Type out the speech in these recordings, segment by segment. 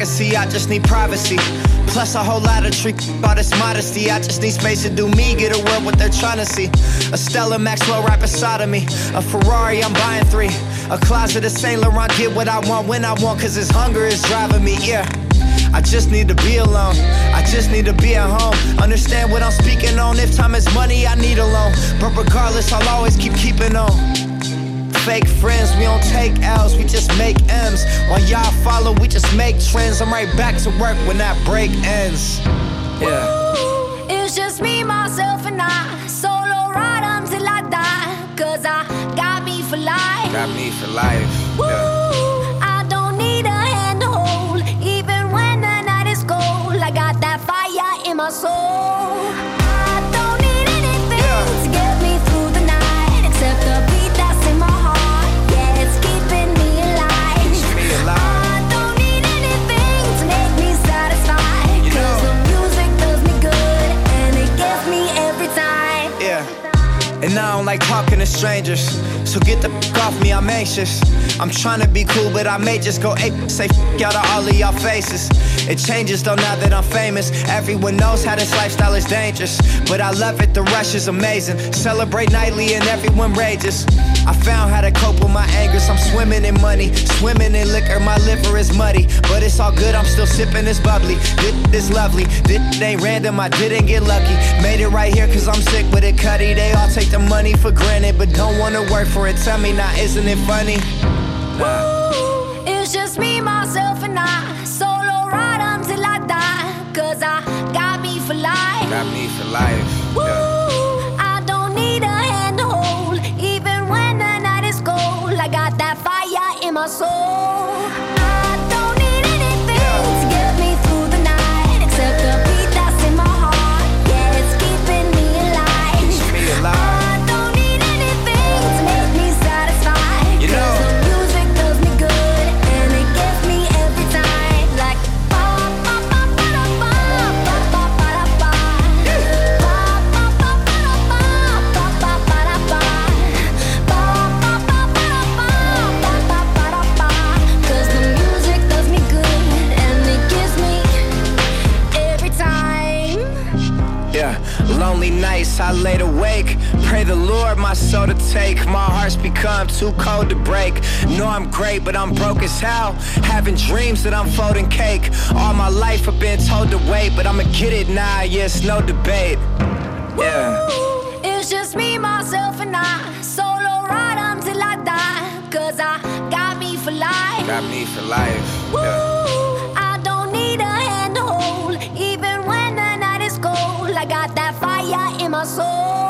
Can see, I just need privacy. Plus a whole lot of trick, all this modesty. I just need space to do me, get a world what they're trying to see. A Stella Maxwell right beside of me. A Ferrari, I'm buying three. A closet of Saint Laurent, get what I want when I want, cause this hunger is driving me, yeah. I just need to be alone. I just need to be at home. Understand what I'm speaking on. If time is money, I need a loan. But regardless, I'll always keep keeping on fake friends, we don't take L's, we just make M's. While y'all follow, we just make trends. I'm right back to work when that break ends. Yeah. Ooh, it's just me, myself, and I. Solo ride until I die. Cause I got me for life. Got me for life. Yeah. I don't need a hand to hold. Even when the night is cold, I got that fire in my soul. Like talking to strangers. So get the fuck off me, I'm anxious. I'm trying to be cool, but I may just go ape. Say fuck out of all of y'all faces. It changes though now that I'm famous. Everyone knows how this lifestyle is dangerous. But I love it, the rush is amazing. Celebrate nightly and everyone rages. I found how to cope with my angers. I'm swimming in money, swimming in liquor. My liver is muddy, but it's all good. I'm still sipping this bubbly. This is lovely. This ain't random. I didn't get lucky. Made it right here cause I'm sick with it, cutty. They all take the money for granted, but don't wanna work for it. Tell me now, isn't it funny? Got me for life. Yeah. I don't need a hand to hold. Even when the night is cold, I got that fire in my soul. To take. My heart's become too cold to break. Know I'm great, but I'm broke as hell. Having dreams that I'm folding cake. All my life I've been told to wait, but I'ma get it now. Yes, no debate. Yeah. Woo, it's just me, myself, and I. Solo ride until I die. Cause I got me for life. Got me for life. Woo, yeah. my soul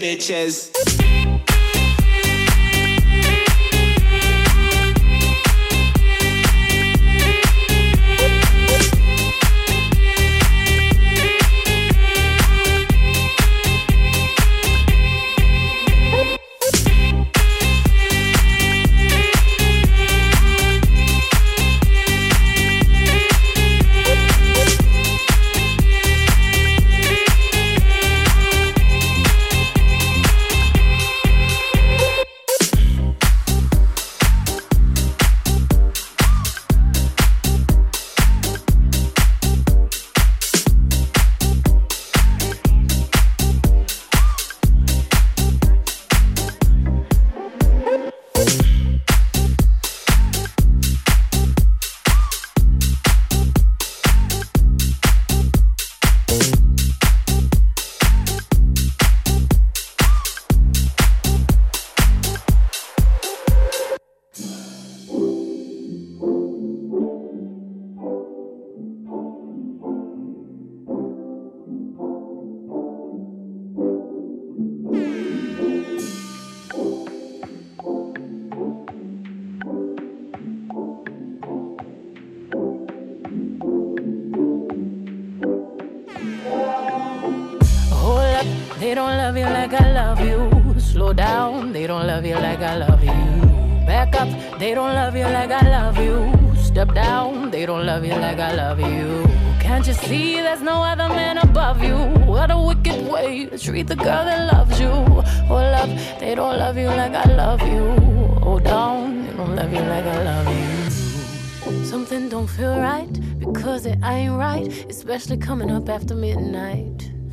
bitches. Treat the girl that loves you. Oh, love, they don't love you like I love you. Oh, down, they don't love you like I love you. Something don't feel right because it ain't right, especially coming up after midnight.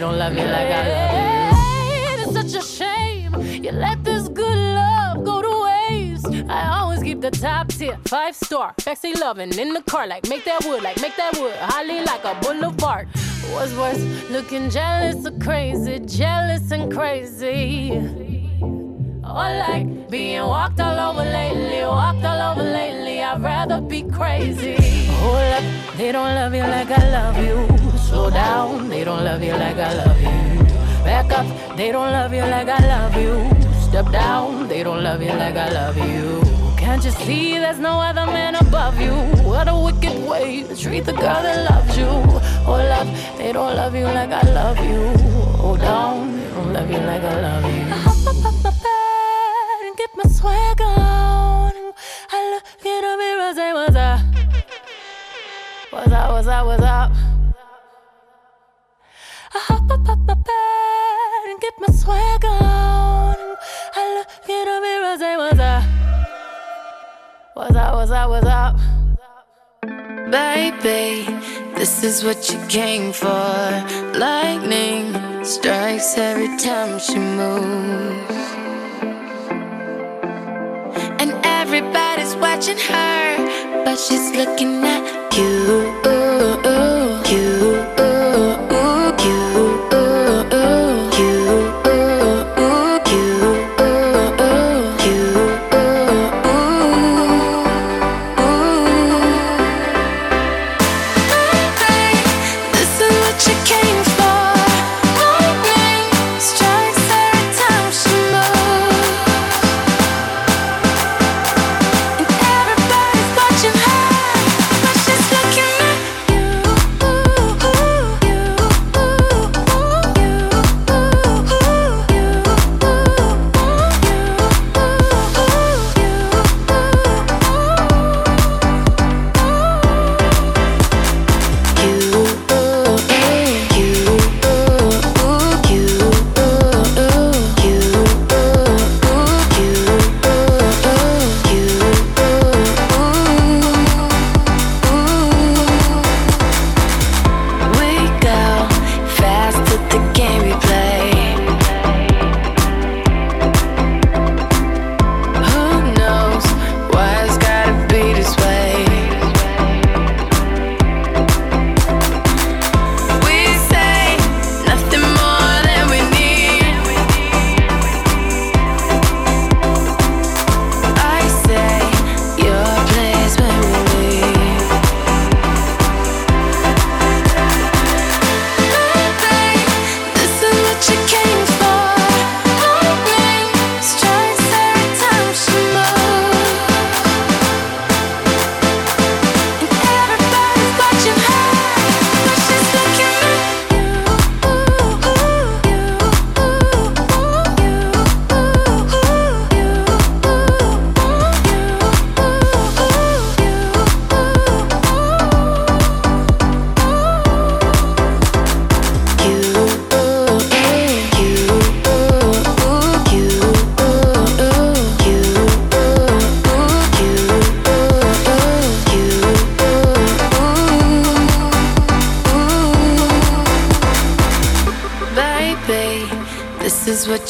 they don't love you like I love you. It's such a shame you let this good love go to waste. I always keep the top tier, five star, sexy loving in the car, like make that wood, like make that wood, holly like a boulevard. What's worse, looking jealous or crazy, jealous and crazy. Or like being walked all over lately, walked all over lately. I'd rather be crazy. Hold up, they don't love you like I love you. Slow down, they don't love you like I love you. Back up, they don't love you like I love you. Step down, they don't love you like I love you. Can't you see there's no other man above you? What a wicked way to treat the girl that loves you. Oh, Hold up, they don't love you like I love you. Oh, Hold down, they don't love you like I love you Get my swag on. I look in the mirror, say what's up. What's up, what's up, what's up? I hop up, up my bed and get my swag on. I look in the mirror, say what's up. What's up, what's up, what's up? Baby, this is what you came for. Lightning strikes every time she moves. And everybody's watching her, but she's looking at you. what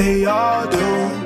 they all do.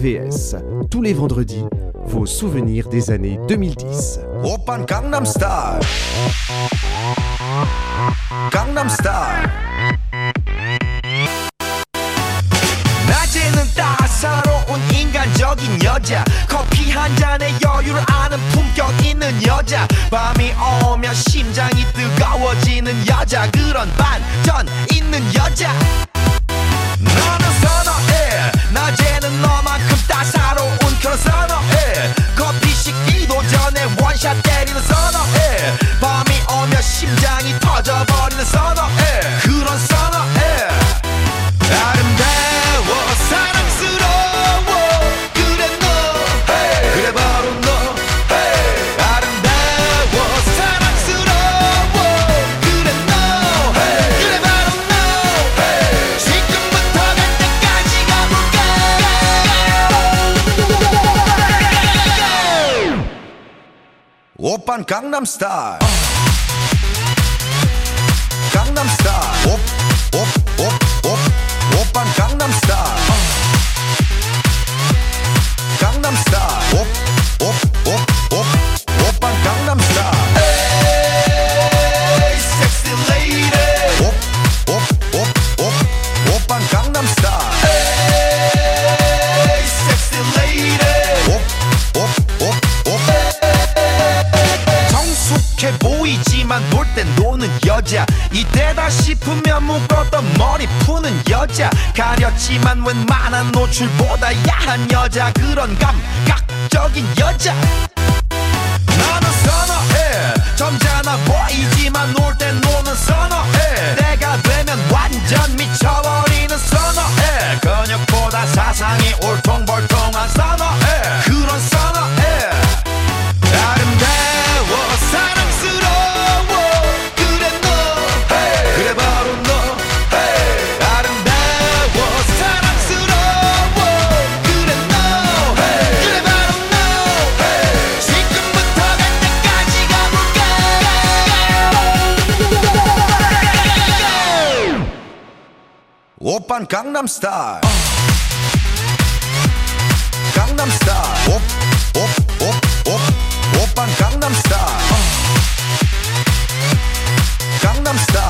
RVVS, tous les vendredis, vos souvenirs des années 2010. Open Gangnam Style. Gangnam Style. 낮에는 따사로운 인간적인 여자 커피 한 잔에 여유를 아는 품격 있는 여자 밤이 오면 심장이 뜨거워지는 여자 그런 반전 있는 여자 너는 선어해 낮에는 너만큼 따사로운 그런 선어해. 커피 식기도 전에 원샷 때리는 선어해. 밤이 오면 심장이 터져버리는 선어해. 그런 Japan Gangnam Style. 여자 가렸지만 웬만한 노출보다 야한 여자 그런 감각적인 여자. 나는 선어해. 점잖아 보이지만 놀 땐 노는 선어해. 내가 되면 완전 미쳐버리는 선어해. 근육보다 사상이 올통벌통 오빤 강남스타일 강남스타일 옵옵옵옵 오빤 강남스타일 강남스타일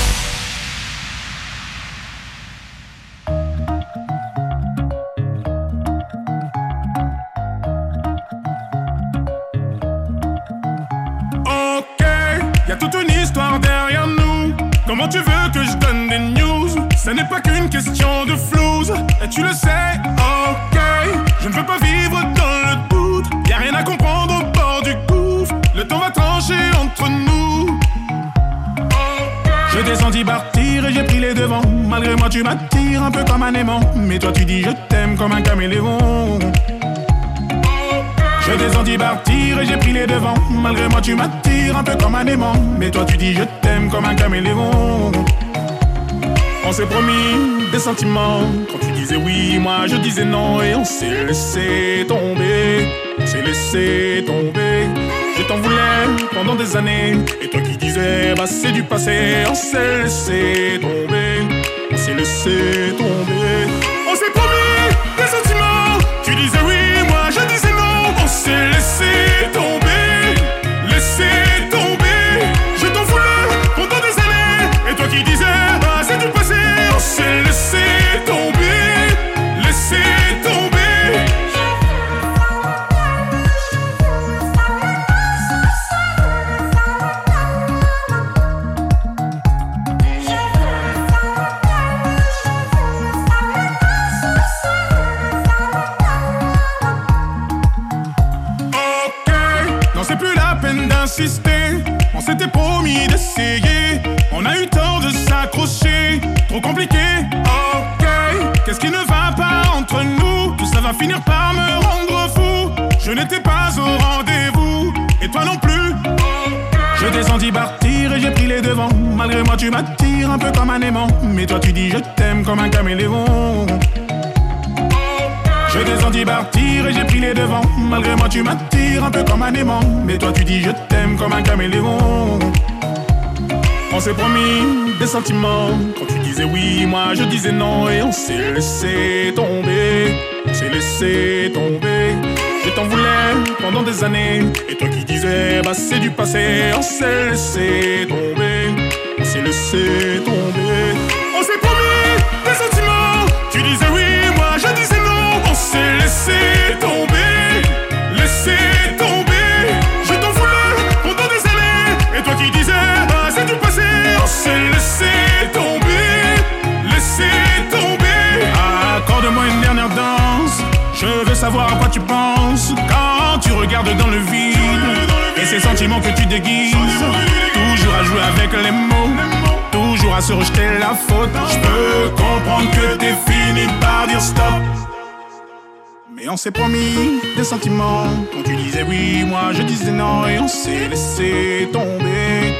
Comment tu veux que je donne des news? Ce n'est pas qu'une question de flouze, et tu le sais, ok. Je ne veux pas vivre dans le doute, y a rien à comprendre au bord du gouffre. Le temps va trancher entre nous. Je senti partir et j'ai pris les devants. Malgré moi, tu m'attires un peu comme un aimant. Mais toi, tu dis je t'aime comme un caméléon. Je senti partir et j'ai pris les devants. Malgré moi, tu m'attires un peu comme un aimant. Mais toi, tu dis je t'aime comme un caméléon. On s'est promis des sentiments. Quand tu disais oui, moi je disais non. Et on s'est laissé tomber. On s'est laissé tomber. Je t'en voulais pendant des années. Et toi qui disais, bah c'est du passé. On s'est laissé tomber. On s'est laissé tomber. On s'est promis des sentiments. Tu disais oui, s'est laissé tomber. Trop compliqué. Ok, qu'est-ce qui ne va pas entre nous? Tout ça va finir par me rendre fou. Je n'étais pas au rendez-vous. Et toi non plus. Je senti partir et j'ai pris les devants. Malgré moi, tu m'attires un peu comme un aimant. Mais toi, tu dis je t'aime comme un caméléon. Je senti partir et j'ai pris les devants. Malgré moi, tu m'attires un peu comme un aimant. Mais toi, tu dis je t'aime comme un caméléon. On s'est promis des sentiments. Quand tu disais oui, moi je disais non et on s'est laissé tomber. On s'est laissé tomber. Je t'en voulais pendant des années. Et toi qui disais, bah c'est du passé. On s'est laissé tomber. On s'est laissé tomber. On s'est promis des sentiments. Tu disais oui, moi je disais non. On s'est laissé tomber. Savoir à quoi tu penses quand tu regardes dans le vide. Et ces sentiments que tu déguises, toujours à jouer avec les mots, toujours à se rejeter la faute. Je peux comprendre que t'es fini par dire stop. Et on s'est promis des sentiments. Quand tu disais oui, moi je disais non. Et on s'est laissé tomber,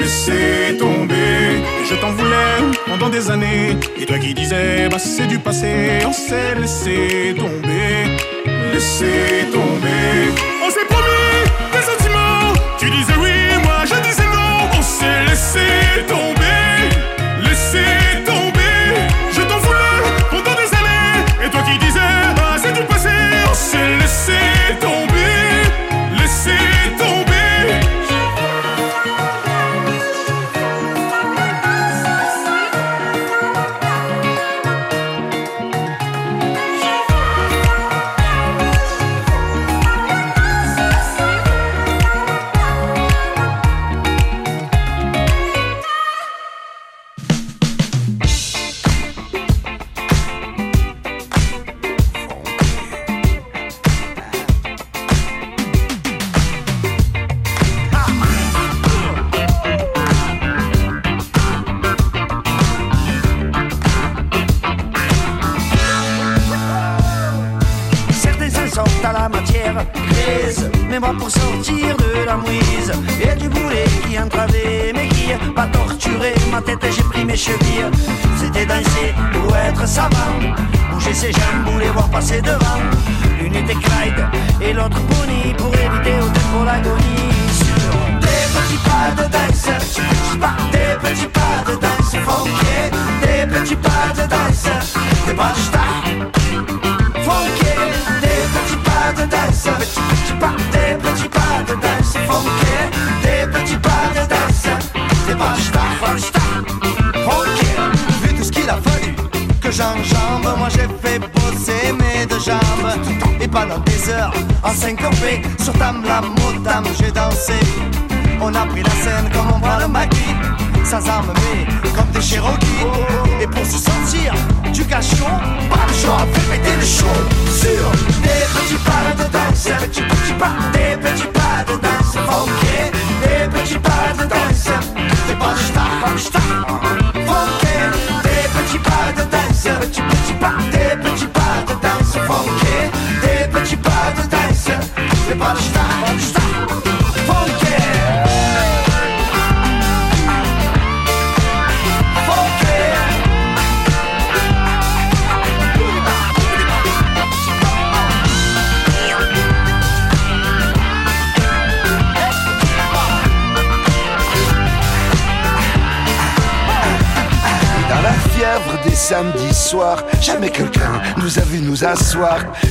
laissé tomber. Et je t'en voulais pendant des années. Et toi qui disais, bah c'est du passé. On s'est laissé tomber, laissé tomber. On s'est promis des sentiments. Tu disais oui, moi je disais non. On s'est laissé tomber,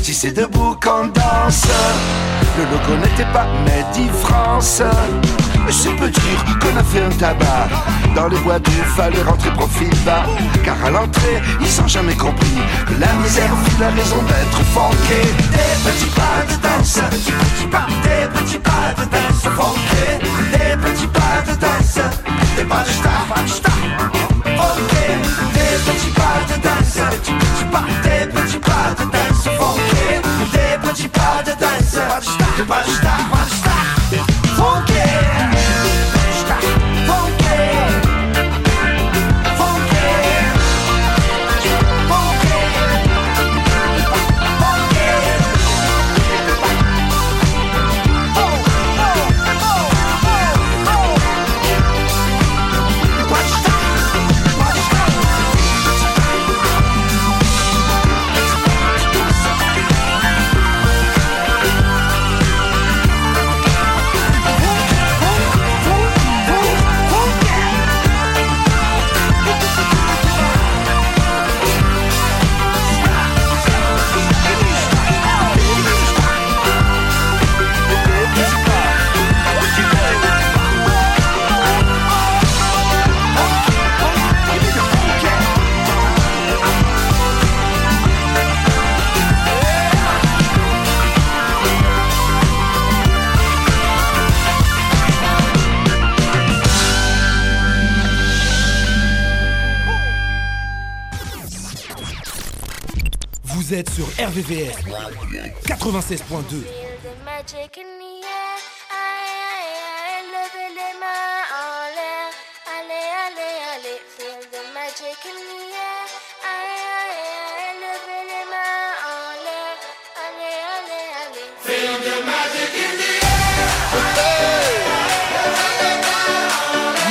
Si c'est debout qu'on danse, le logo n'était pas Made in France. C'est peu dire qu'on a fait un tabac. Dans les bois du fallait rentrer profil bas. Car à l'entrée, ils ont jamais compris que la misère fut la raison d'être funké. Des petits pas de danse, petits petits pas, des petits pas de danse funky, des petits pas de danse, des pas de star, de des petits pas de danse, petits petits pas, des pas de RVVS 96.2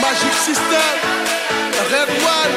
Magic System, Red One,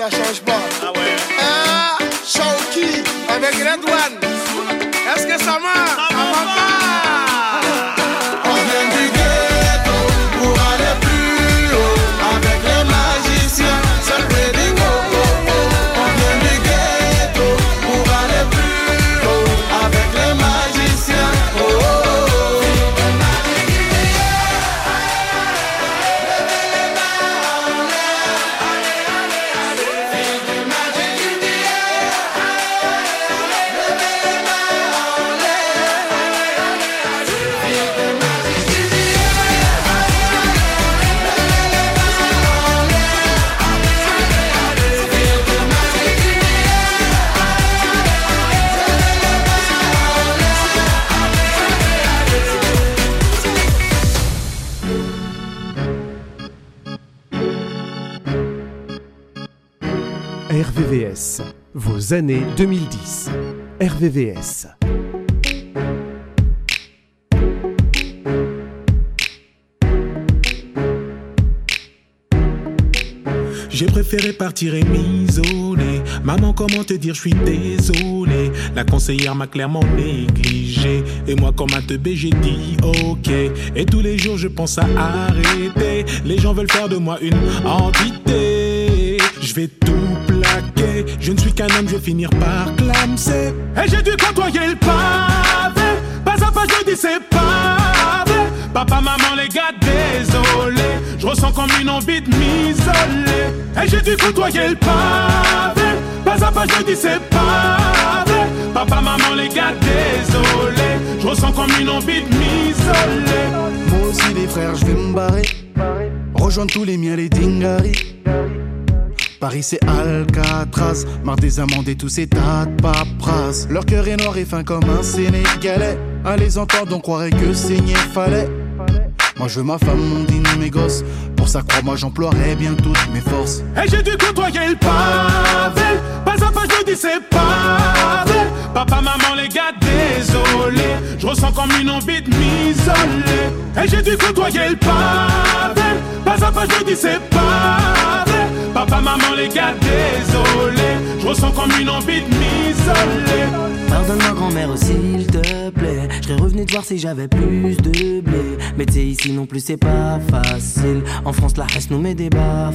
êtes sur RVVS 96.2. années 2010. RVVS. J'ai préféré partir et m'isoler. Maman, comment te dire, je suis désolé. La conseillère m'a clairement négligé. Et moi, comme un teubé, j'ai dit ok. Et tous les jours, je pense à arrêter. Les gens veulent faire de moi une entité. Je vais tout je ne suis qu'un homme, je vais finir par clamser. Et j'ai dû côtoyer le pavé. Pas à pas, je dis c'est pavé. Papa, maman, les gars, désolé. Je ressens comme une envie de m'isoler. Et j'ai dû côtoyer le pavé. Pas à pas, je dis c'est pavé. Papa, maman, les gars, désolé. Je ressens comme une envie de m'isoler. Moi aussi, les frères, je vais me barrer. Rejoindre tous les miens, les dingaris Paris c'est Alcatraz, marre des amendes et tous ces tas de paperasses. Leur cœur est noir et fin comme un Sénégalais. À les entendre, on croirait que saigner fallait. Moi je veux ma femme, mon dîner, mes gosses. Pour ça, crois-moi, j'emploierai bien toutes mes forces. Et j'ai dû côtoyer le pavé. Pas à pas, je dis c'est pas vrai. Papa, maman, les gars, désolé. Je ressens comme une envie de m'isoler. Et j'ai dû côtoyer le pavé. Pas à pas, je dis c'est vrai. Papa, maman, les gars, désolé. Je ressens comme une envie de m'isoler. Pardonne-moi grand-mère s'il te plaît. Je serais revenu te voir si j'avais plus de blé. Mais t'es ici non plus c'est pas facile. En France la reste nous met des bas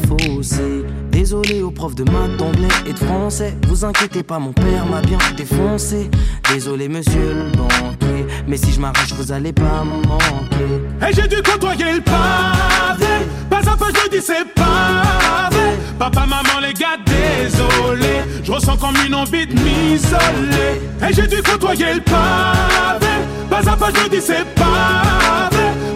Désolé aux profs de maths, d'anglais et de français. Vous inquiétez pas mon père m'a bien défoncé. Désolé monsieur le banquier. Mais si je m'arrache vous allez pas me manquer. Et j'ai dû côtoyer le pavé Pas à pas je dis c'est pas vrai. Papa, maman, les gars, désolé. Je ressens comme une envie de m'isoler. Et j'ai dû côtoyer le pavé. Pas à pas je dis c'est pas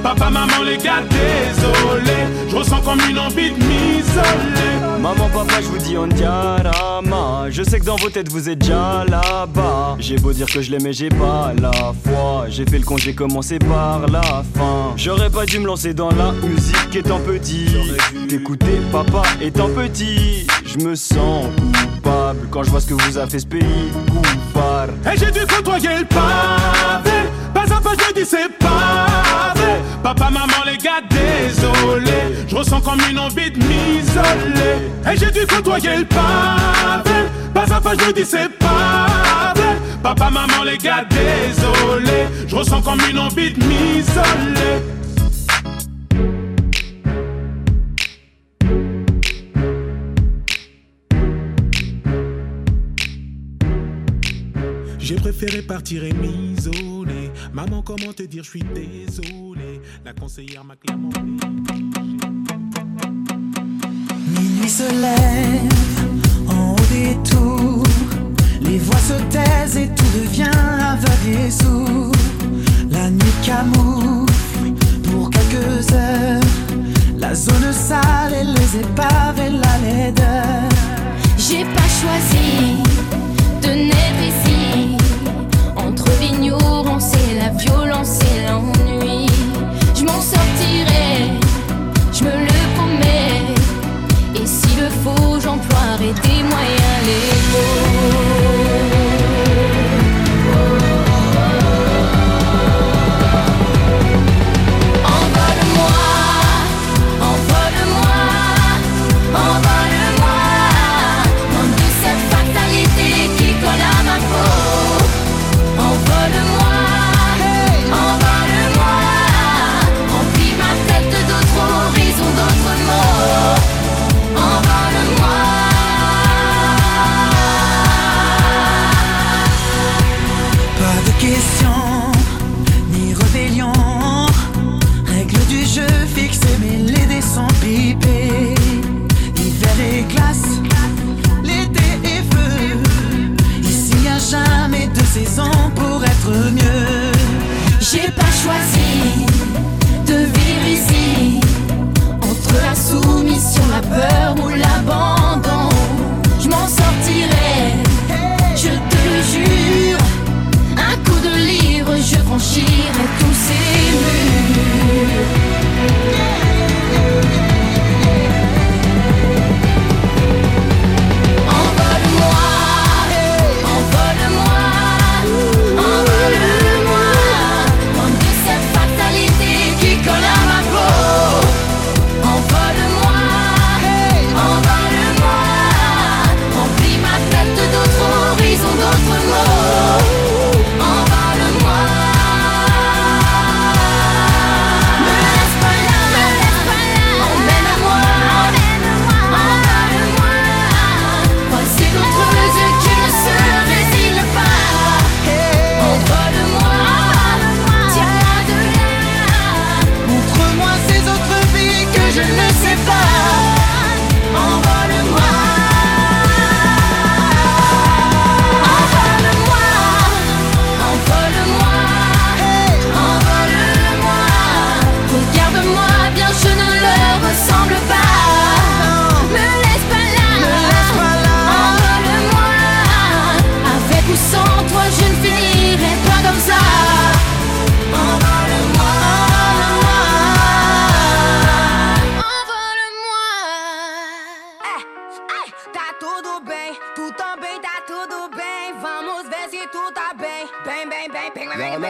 Papa, maman, les gars, désolé. Je ressens comme une envie de m'isoler. Maman, papa, je vous dis on diarama Je sais que dans vos têtes vous êtes déjà là-bas. J'ai beau dire que je l'aimais, j'ai pas la foi. J'ai fait le con, j'ai commencé par la fin. J'aurais pas dû me lancer dans la musique étant petit. T'écouter papa étant petit. Je me sens coupable quand je vois ce que vous a fait ce pays coupable Et j'ai dû côtoyer le pavé. Pas à pas je dis c'est pas Papa, maman, les gars, désolé. Je ressens comme une envie de m'isoler. Et j'ai dû côtoyer le pavé. Pas à pas je dis c'est pas Papa, maman, les gars, désolé. Je ressens comme une envie de m'isoler J'ai préféré partir et m'isoler. Maman, comment te dire, je suis désolé. La conseillère m'a clairement dit. Minuit se lève en haut des tours. Les voix se taisent et tout devient aveugle et sourd. La nuit camoufle pour quelques heures. La zone sale et les épaves et la laideur. J'ai pas choisi la violence et l'ennui, je m'en sortirai, je me le promets. Et s'il le faut, j'emploierai des moyens légaux.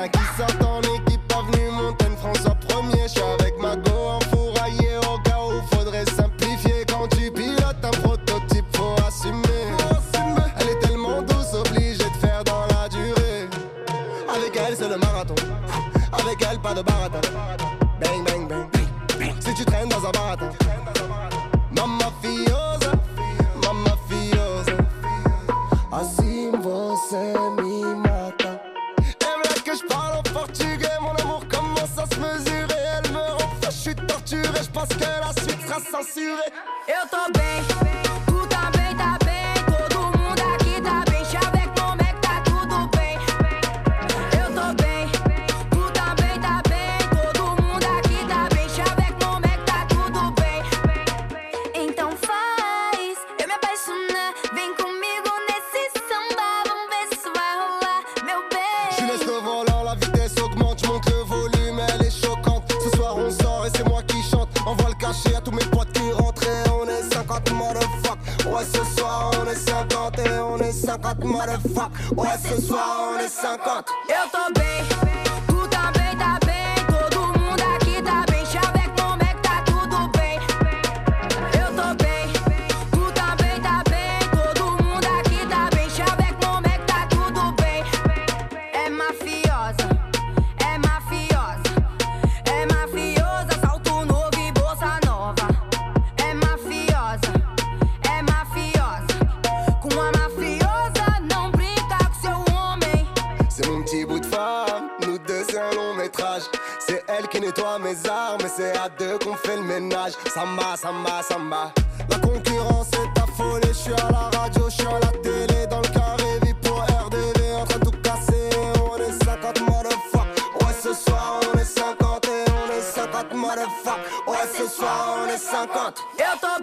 qui s'entend. À deux qu'on fait le ménage. Samba, samba, samba. La concurrence est affolée, je suis à la radio, je suis à la télé, dans le carré, vie pour RDV, en train de tout casser. On est 50 motherfuck. Ouais, ce soir on est 50 et on est 50 motherfuck. Ouais, ce soir on est 50. Eu tô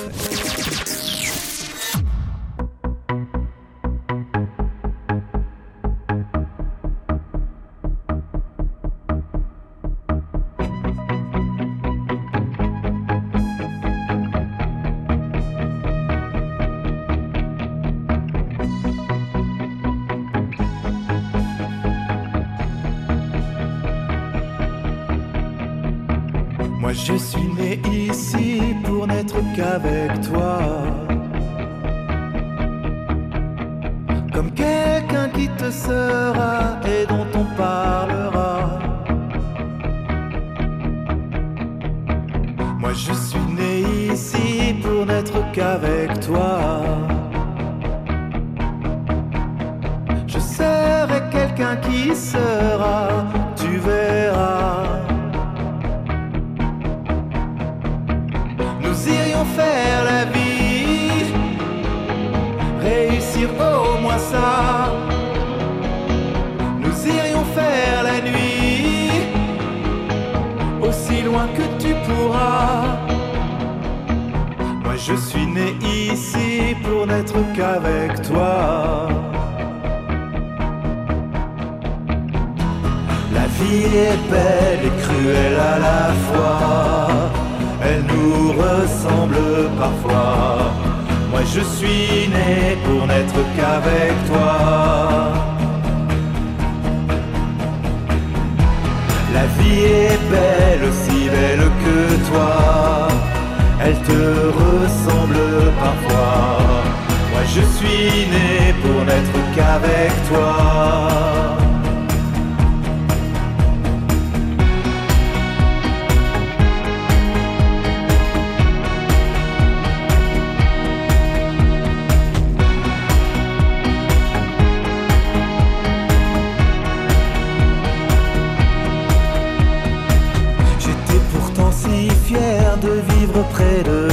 Moi je suis né ici pour n'être qu'avec toi. Comme quelqu'un qui te sera et dont on parlera. Moi je suis né ici pour n'être qu'avec toi. Je serai quelqu'un qui sera, tu verras. La vie, réussir au moins ça. Nous irions faire la nuit, aussi loin que tu pourras. Moi je suis né ici pour n'être qu'avec toi. La vie est belle et cruelle à la fois. Nous ressemble parfois. Moi je suis né pour n'être qu'avec toi. La vie est belle, aussi belle que toi. Elle te ressemble parfois. Moi je suis né pour n'être qu'avec toi. Vivre près de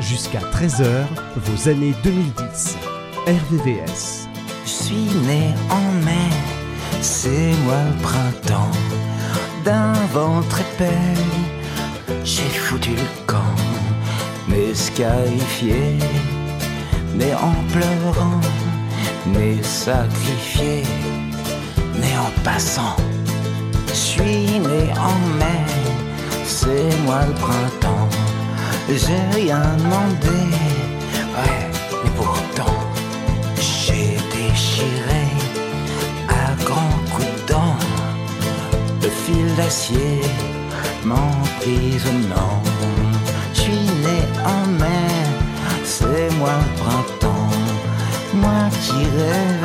Jusqu'à 13h, vos années 2010. RVVS. Je suis né en mai, c'est moi le printemps. D'un ventre épais, j'ai foutu le camp. mais scarifié, né en pleurant, né sacrifié, né en passant. Je suis né en mai, c'est moi le printemps j'ai rien demandé. Ouais, mais pourtant, j'ai déchiré à grands coups de dents le fil d'acier m'emprisonnant. Je suis né en mai, c'est moi le printemps, moi qui rêve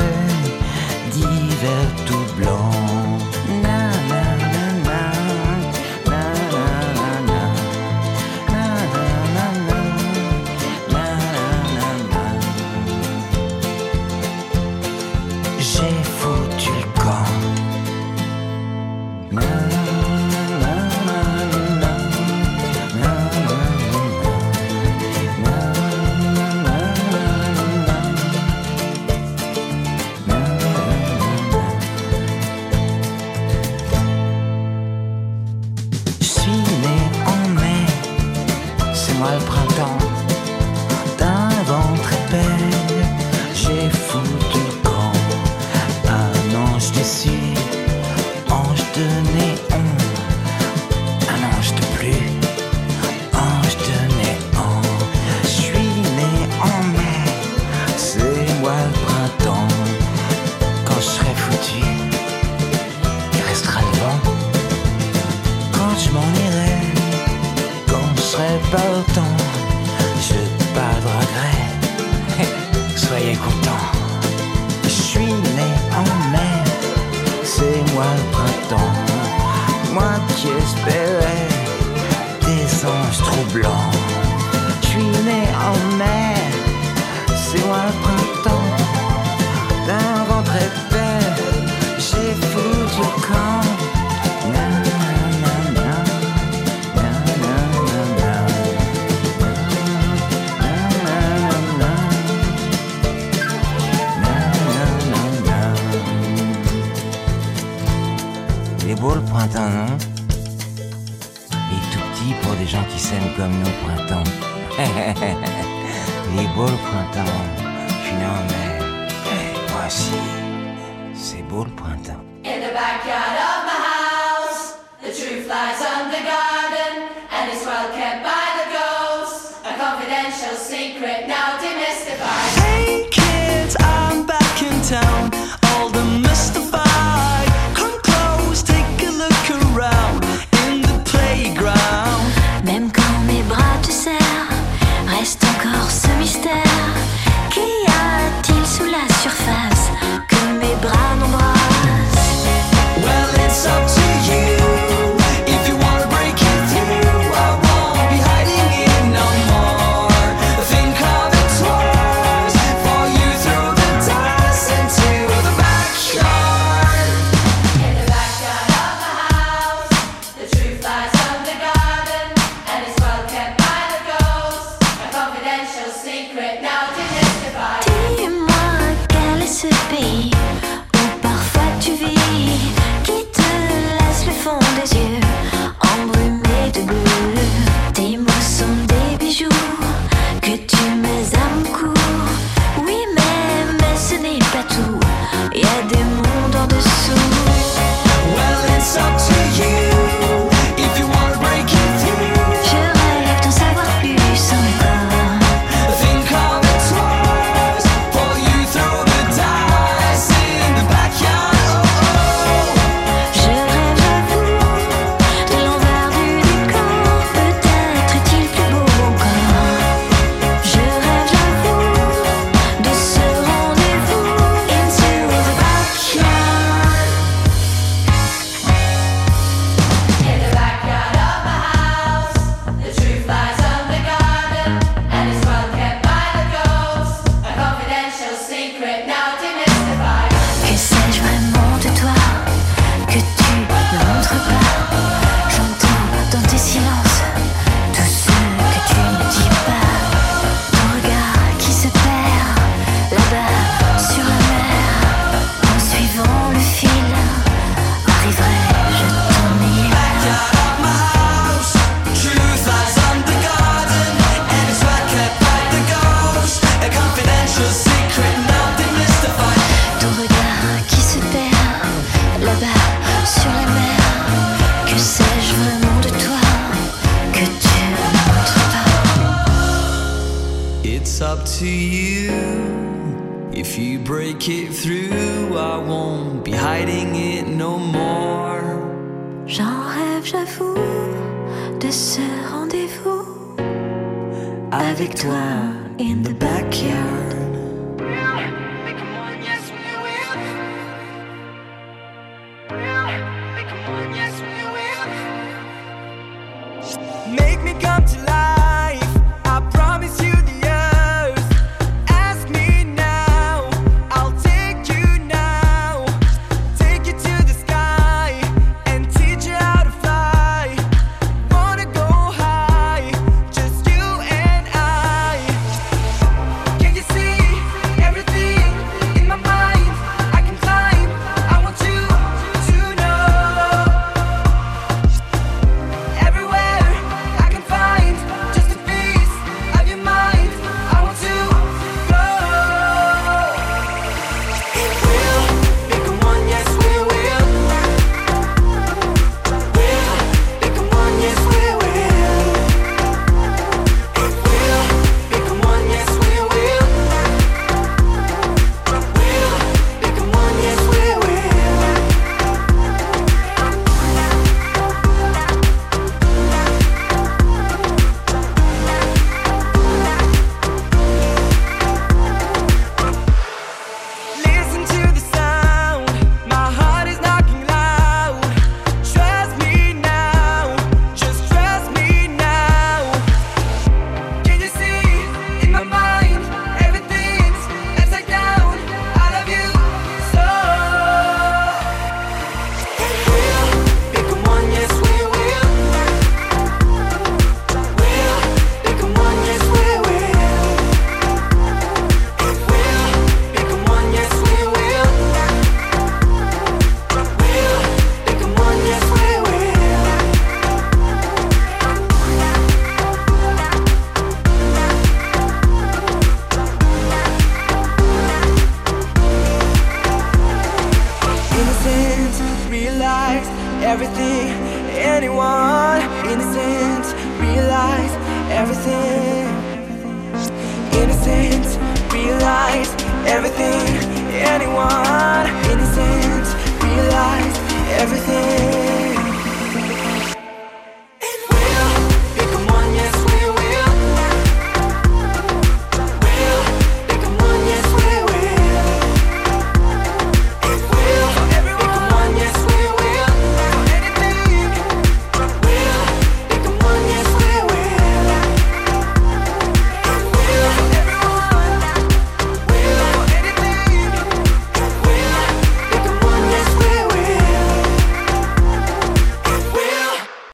surface.